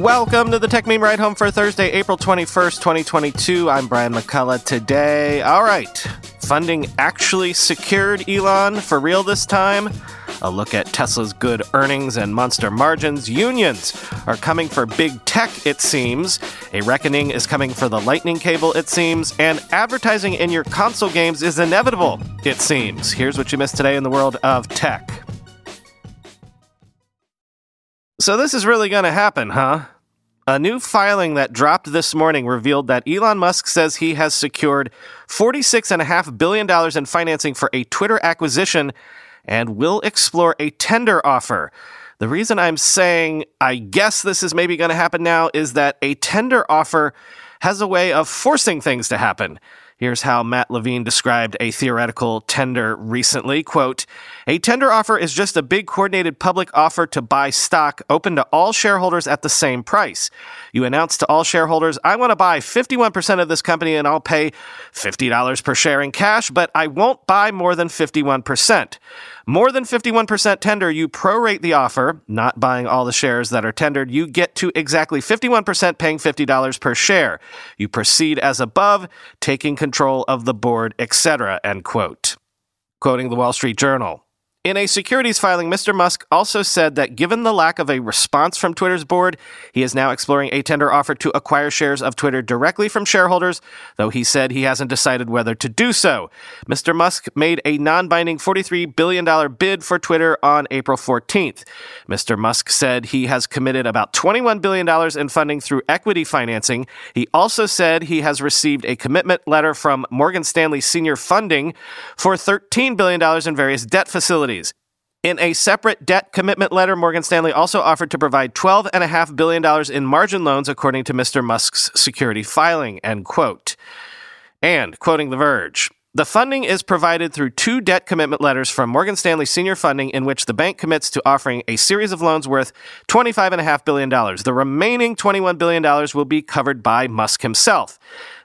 Welcome to the Techmeme Ride Home for Thursday, April 21st, 2022. I'm Brian McCullough today. All right, funding actually secured, Elon, for real this time? A look at Tesla's good earnings and monster margins. Unions are coming for big tech, it seems. A reckoning is coming for the lightning cable, it seems. And advertising in your console games is inevitable, it seems. Here's what you missed today in the world of tech. So, this is really going to happen, huh? A new filing that dropped this morning revealed that Elon Musk says he has secured $46.5 billion in financing for a Twitter acquisition and will explore a tender offer. The reason I'm saying I guess this is maybe going to happen now is that a tender offer has a way of forcing things to happen. Here's how Matt Levine described a theoretical tender recently. Quote, a tender offer is just a big coordinated public offer to buy stock open to all shareholders at the same price. You announce to all shareholders, I want to buy 51% of this company and I'll pay $50 per share in cash, but I won't buy more than 51%. More than 51% tender, you prorate the offer, not buying all the shares that are tendered. You get to exactly 51% paying $50 per share. You proceed as above, taking control of the board, etc. End quote. Quoting the Wall Street Journal. In a securities filing, Mr. Musk also said that given the lack of a response from Twitter's board, he is now exploring a tender offer to acquire shares of Twitter directly from shareholders, though he said he hasn't decided whether to do so. Mr. Musk made a non binding $43 billion bid for Twitter on April 14th. Mr. Musk said he has committed about $21 billion in funding through equity financing. He also said he has received a commitment letter from Morgan Stanley Senior Funding for $13 billion in various debt facilities. In a separate debt commitment letter, Morgan Stanley also offered to provide $12.5 billion in margin loans, according to Mr. Musk's security filing, end quote. And, quoting The Verge, the funding is provided through two debt commitment letters from Morgan Stanley Senior Funding, in which the bank commits to offering a series of loans worth $25.5 billion. The remaining $21 billion will be covered by Musk himself.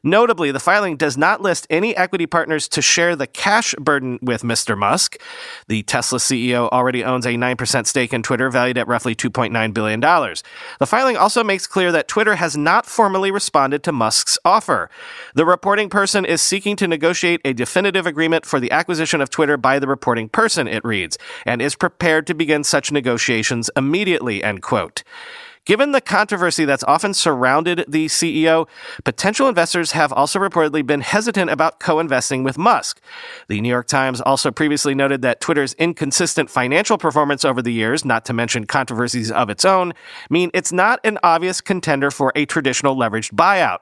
Notably, the filing does not list any equity partners to share the cash burden with Mr. Musk. The Tesla CEO already owns a 9% stake in Twitter, valued at roughly $2.9 billion. The filing also makes clear that Twitter has not formally responded to Musk's offer. The reporting person is seeking to negotiate a definitive agreement for the acquisition of Twitter by the reporting person, it reads, and is prepared to begin such negotiations immediately, end quote. Given the controversy that's often surrounded the CEO, potential investors have also reportedly been hesitant about co investing with Musk. The New York Times also previously noted that Twitter's inconsistent financial performance over the years, not to mention controversies of its own, mean it's not an obvious contender for a traditional leveraged buyout.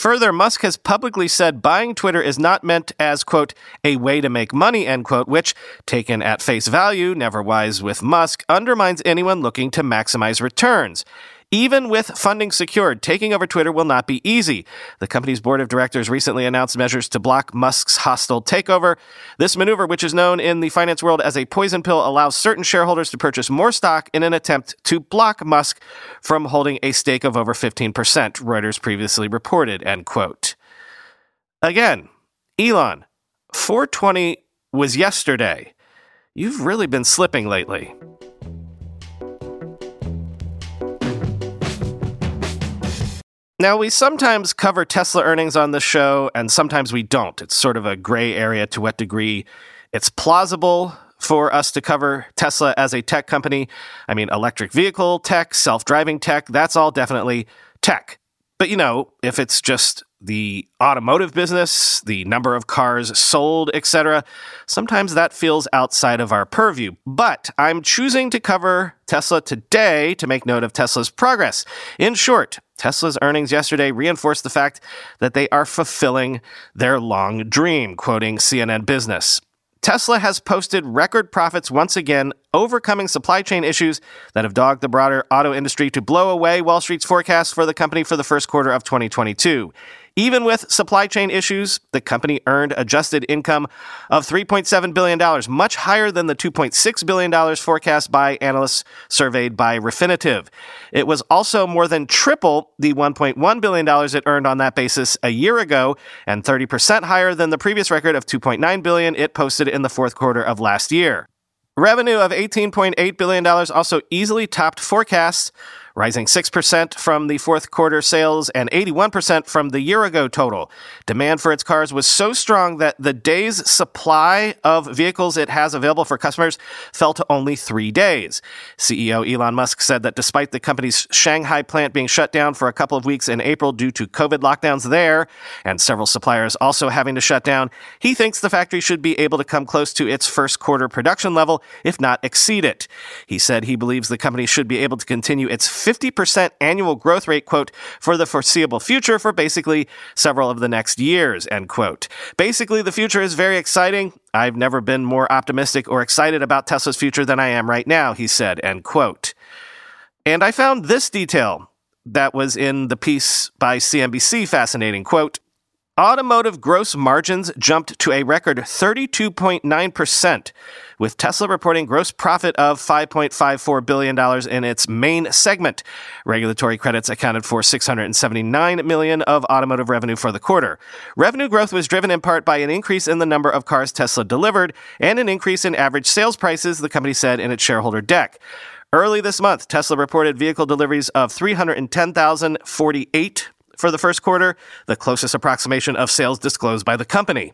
Further, Musk has publicly said buying Twitter is not meant as, quote, a way to make money, end quote, which, taken at face value, never wise with Musk, undermines anyone looking to maximize returns. Even with funding secured, taking over Twitter will not be easy. The company's board of directors recently announced measures to block Musk's hostile takeover. This maneuver, which is known in the finance world as a poison pill, allows certain shareholders to purchase more stock in an attempt to block Musk from holding a stake of over 15%, Reuters previously reported, end quote. Again, Elon, 420 was yesterday. You've really been slipping lately. Now, we sometimes cover Tesla earnings on the show, and sometimes we don't. It's sort of a gray area to what degree it's plausible for us to cover Tesla as a tech company. I mean, electric vehicle tech, self driving tech, that's all definitely tech. But you know, if it's just the automotive business, the number of cars sold, etc. Sometimes that feels outside of our purview. But I'm choosing to cover Tesla today to make note of Tesla's progress. In short, Tesla's earnings yesterday reinforced the fact that they are fulfilling their long dream, quoting CNN Business. Tesla has posted record profits once again, overcoming supply chain issues that have dogged the broader auto industry to blow away Wall Street's forecast for the company for the first quarter of 2022. Even with supply chain issues, the company earned adjusted income of $3.7 billion, much higher than the $2.6 billion forecast by analysts surveyed by Refinitiv. It was also more than triple the $1.1 billion it earned on that basis a year ago, and 30% higher than the previous record of 2.9 billion it posted in the fourth quarter of last year. Revenue of $18.8 billion also easily topped forecasts. Rising 6% from the fourth quarter sales and 81% from the year ago total. Demand for its cars was so strong that the day's supply of vehicles it has available for customers fell to only three days. CEO Elon Musk said that despite the company's Shanghai plant being shut down for a couple of weeks in April due to COVID lockdowns there and several suppliers also having to shut down, he thinks the factory should be able to come close to its first quarter production level, if not exceed it. He said he believes the company should be able to continue its 50% annual growth rate, quote, for the foreseeable future for basically several of the next years, end quote. Basically, the future is very exciting. I've never been more optimistic or excited about Tesla's future than I am right now, he said, end quote. And I found this detail that was in the piece by CNBC fascinating. Quote, Automotive gross margins jumped to a record 32.9%, with Tesla reporting gross profit of $5.54 billion in its main segment. Regulatory credits accounted for 679 million of automotive revenue for the quarter. Revenue growth was driven in part by an increase in the number of cars Tesla delivered and an increase in average sales prices, the company said in its shareholder deck. Early this month, Tesla reported vehicle deliveries of 310,048 for the first quarter, the closest approximation of sales disclosed by the company.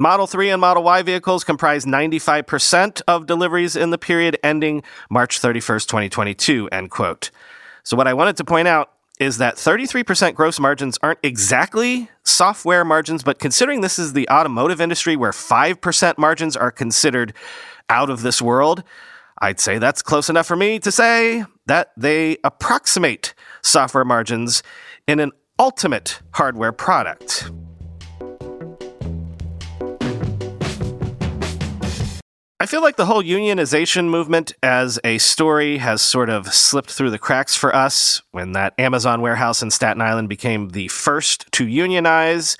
Model 3 and Model Y vehicles comprise 95% of deliveries in the period ending March 31st, 2022, end quote. So what I wanted to point out is that 33% gross margins aren't exactly software margins, but considering this is the automotive industry where 5% margins are considered out of this world, I'd say that's close enough for me to say that they approximate software margins in an ultimate hardware product. I feel like the whole unionization movement as a story has sort of slipped through the cracks for us when that Amazon warehouse in Staten Island became the first to unionize.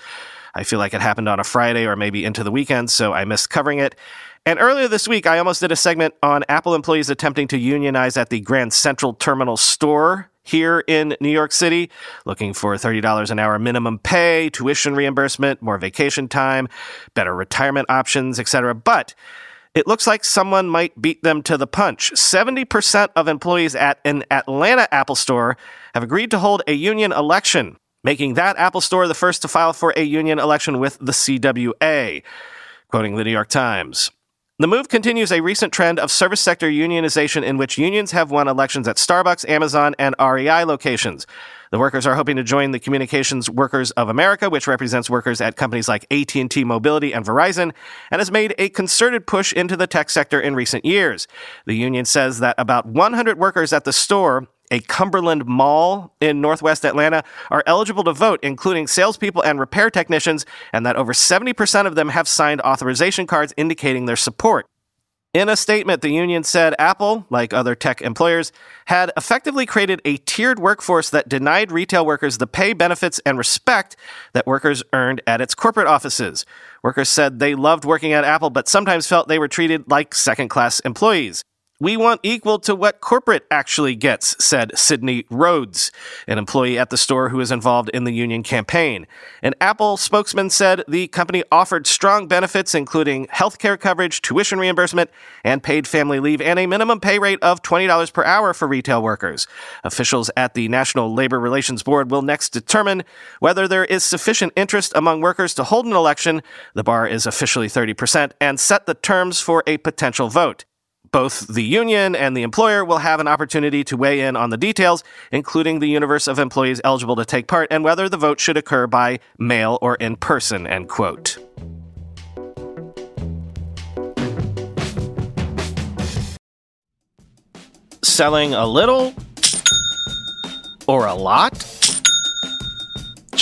I feel like it happened on a Friday or maybe into the weekend, so I missed covering it. And earlier this week, I almost did a segment on Apple employees attempting to unionize at the Grand Central Terminal store here in New York City, looking for $30 an hour minimum pay, tuition reimbursement, more vacation time, better retirement options, etc. But it looks like someone might beat them to the punch. 70% of employees at an Atlanta Apple store have agreed to hold a union election, making that Apple store the first to file for a union election with the CWA. Quoting the New York Times. The move continues a recent trend of service sector unionization in which unions have won elections at Starbucks, Amazon, and REI locations. The workers are hoping to join the Communications Workers of America, which represents workers at companies like AT&T Mobility and Verizon, and has made a concerted push into the tech sector in recent years. The union says that about 100 workers at the store a Cumberland Mall in Northwest Atlanta are eligible to vote, including salespeople and repair technicians, and that over 70% of them have signed authorization cards indicating their support. In a statement, the union said Apple, like other tech employers, had effectively created a tiered workforce that denied retail workers the pay, benefits, and respect that workers earned at its corporate offices. Workers said they loved working at Apple, but sometimes felt they were treated like second class employees. We want equal to what corporate actually gets, said Sydney Rhodes, an employee at the store who is involved in the union campaign. An Apple spokesman said the company offered strong benefits, including health care coverage, tuition reimbursement, and paid family leave, and a minimum pay rate of $20 per hour for retail workers. Officials at the National Labor Relations Board will next determine whether there is sufficient interest among workers to hold an election. The bar is officially 30%, and set the terms for a potential vote. Both the union and the employer will have an opportunity to weigh in on the details, including the universe of employees eligible to take part and whether the vote should occur by mail or in person, end quote. Selling a little or a lot?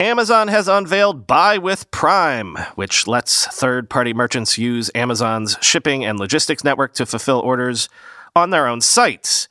Amazon has unveiled Buy with Prime, which lets third party merchants use Amazon's shipping and logistics network to fulfill orders on their own sites.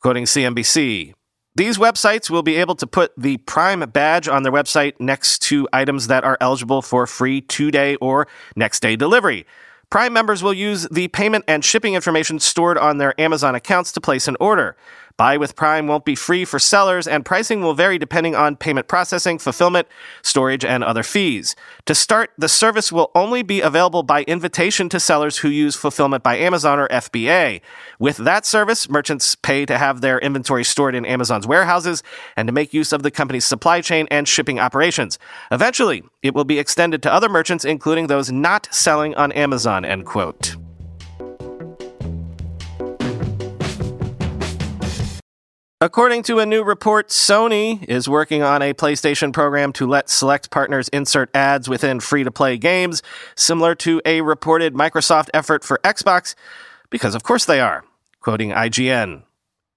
Quoting CNBC, these websites will be able to put the Prime badge on their website next to items that are eligible for free two day or next day delivery. Prime members will use the payment and shipping information stored on their Amazon accounts to place an order. Buy with Prime won't be free for sellers, and pricing will vary depending on payment processing, fulfillment, storage, and other fees. To start, the service will only be available by invitation to sellers who use Fulfillment by Amazon or FBA. With that service, merchants pay to have their inventory stored in Amazon's warehouses and to make use of the company's supply chain and shipping operations. Eventually, it will be extended to other merchants, including those not selling on Amazon, end quote. According to a new report, Sony is working on a PlayStation program to let select partners insert ads within free to play games, similar to a reported Microsoft effort for Xbox, because of course they are. Quoting IGN.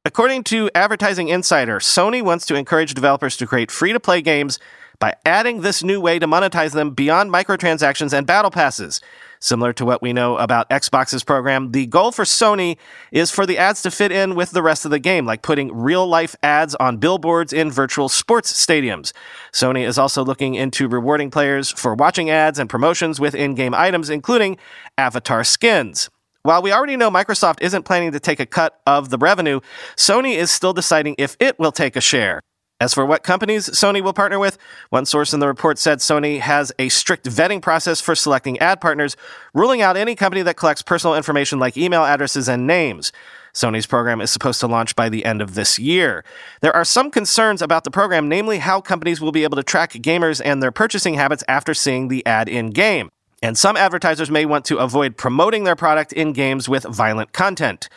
According to Advertising Insider, Sony wants to encourage developers to create free to play games by adding this new way to monetize them beyond microtransactions and battle passes. Similar to what we know about Xbox's program, the goal for Sony is for the ads to fit in with the rest of the game, like putting real life ads on billboards in virtual sports stadiums. Sony is also looking into rewarding players for watching ads and promotions with in game items, including avatar skins. While we already know Microsoft isn't planning to take a cut of the revenue, Sony is still deciding if it will take a share. As for what companies Sony will partner with, one source in the report said Sony has a strict vetting process for selecting ad partners, ruling out any company that collects personal information like email addresses and names. Sony's program is supposed to launch by the end of this year. There are some concerns about the program, namely how companies will be able to track gamers and their purchasing habits after seeing the ad in game. And some advertisers may want to avoid promoting their product in games with violent content.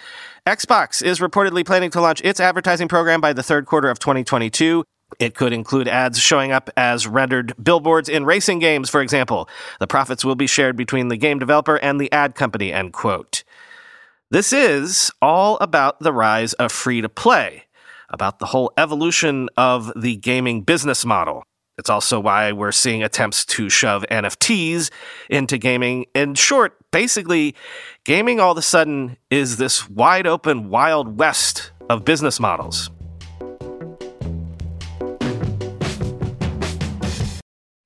Xbox is reportedly planning to launch its advertising program by the third quarter of 2022. It could include ads showing up as rendered billboards in racing games, for example. The profits will be shared between the game developer and the ad company, end quote. This is all about the rise of free to play, about the whole evolution of the gaming business model. It's also why we're seeing attempts to shove NFTs into gaming. In short, basically, gaming all of a sudden is this wide open, wild west of business models.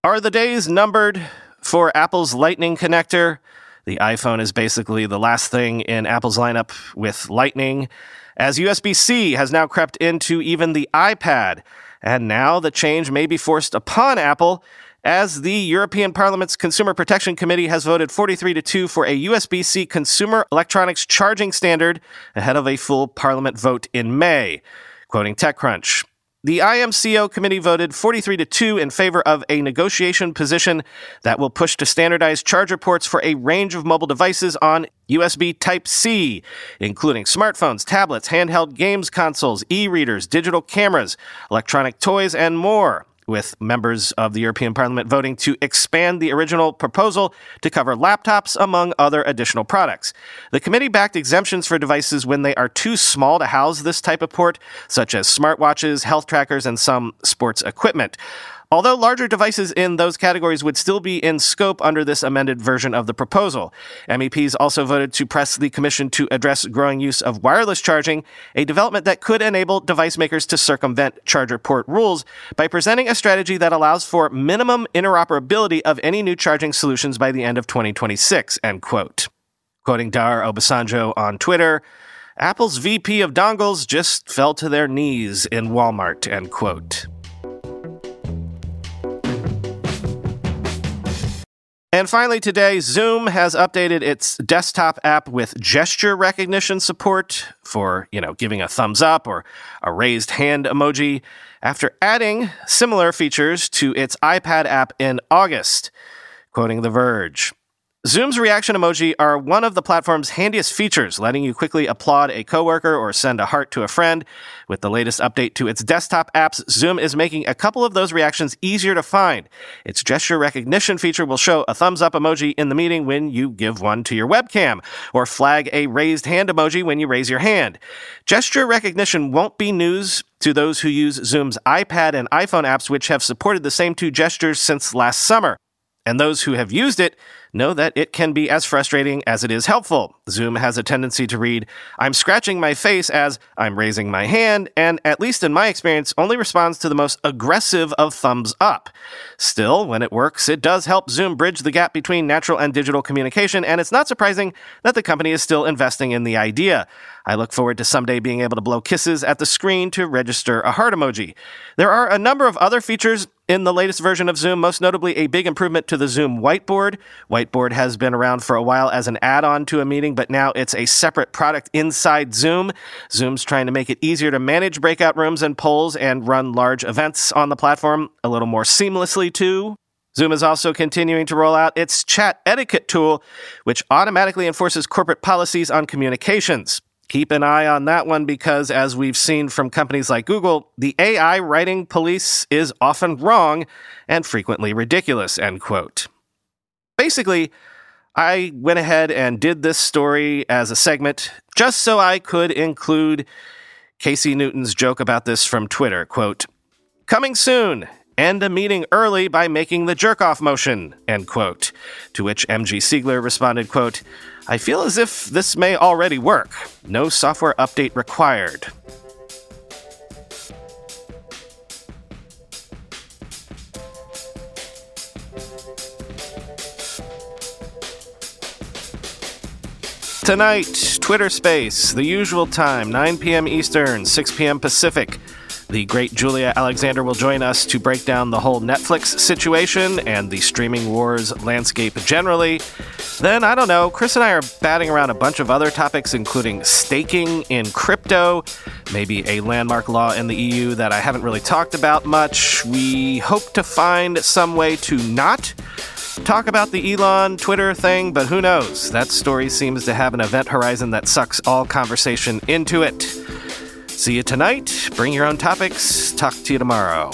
Are the days numbered for Apple's Lightning connector? The iPhone is basically the last thing in Apple's lineup with Lightning. as USB C has now crept into even the iPad. And now the change may be forced upon Apple as the European Parliament's Consumer Protection Committee has voted 43 to 2 for a USB C consumer electronics charging standard ahead of a full Parliament vote in May. Quoting TechCrunch. The IMCO committee voted 43 to 2 in favor of a negotiation position that will push to standardize charger ports for a range of mobile devices on USB Type C, including smartphones, tablets, handheld games consoles, e readers, digital cameras, electronic toys, and more with members of the European Parliament voting to expand the original proposal to cover laptops, among other additional products. The committee backed exemptions for devices when they are too small to house this type of port, such as smartwatches, health trackers, and some sports equipment. Although larger devices in those categories would still be in scope under this amended version of the proposal. MEPs also voted to press the Commission to address growing use of wireless charging, a development that could enable device makers to circumvent charger port rules by presenting a strategy that allows for minimum interoperability of any new charging solutions by the end of 2026, end quote. Quoting Dare Obasanjo on Twitter, Apple's VP of dongles just fell to their knees in Walmart, end quote. And finally, today, Zoom has updated its desktop app with gesture recognition support for, you know, giving a thumbs up or a raised hand emoji after adding similar features to its iPad app in August. Quoting The Verge. Zoom's reaction emoji are one of the platform's handiest features, letting you quickly applaud a coworker or send a heart to a friend. With the latest update to its desktop apps, Zoom is making a couple of those reactions easier to find. Its gesture recognition feature will show a thumbs up emoji in the meeting when you give one to your webcam, or flag a raised hand emoji when you raise your hand. Gesture recognition won't be news to those who use Zoom's iPad and iPhone apps, which have supported the same two gestures since last summer. And those who have used it know that it can be as frustrating as it is helpful. Zoom has a tendency to read, I'm scratching my face as I'm raising my hand, and at least in my experience, only responds to the most aggressive of thumbs up. Still, when it works, it does help Zoom bridge the gap between natural and digital communication, and it's not surprising that the company is still investing in the idea. I look forward to someday being able to blow kisses at the screen to register a heart emoji. There are a number of other features in the latest version of Zoom, most notably a big improvement to the Zoom whiteboard. Whiteboard has been around for a while as an add on to a meeting, but now it's a separate product inside Zoom. Zoom's trying to make it easier to manage breakout rooms and polls and run large events on the platform a little more seamlessly, too. Zoom is also continuing to roll out its chat etiquette tool, which automatically enforces corporate policies on communications. Keep an eye on that one because, as we've seen from companies like Google, the AI writing police is often wrong and frequently ridiculous, end quote. Basically, I went ahead and did this story as a segment just so I could include Casey Newton's joke about this from Twitter. Quote, Coming soon, end a meeting early by making the jerk off motion, end quote. To which MG Siegler responded, quote, I feel as if this may already work. No software update required. Tonight, Twitter Space, the usual time, 9 p.m. Eastern, 6 p.m. Pacific. The great Julia Alexander will join us to break down the whole Netflix situation and the streaming wars landscape generally. Then, I don't know, Chris and I are batting around a bunch of other topics, including staking in crypto, maybe a landmark law in the EU that I haven't really talked about much. We hope to find some way to not talk about the Elon Twitter thing, but who knows? That story seems to have an event horizon that sucks all conversation into it. See you tonight. Bring your own topics. Talk to you tomorrow.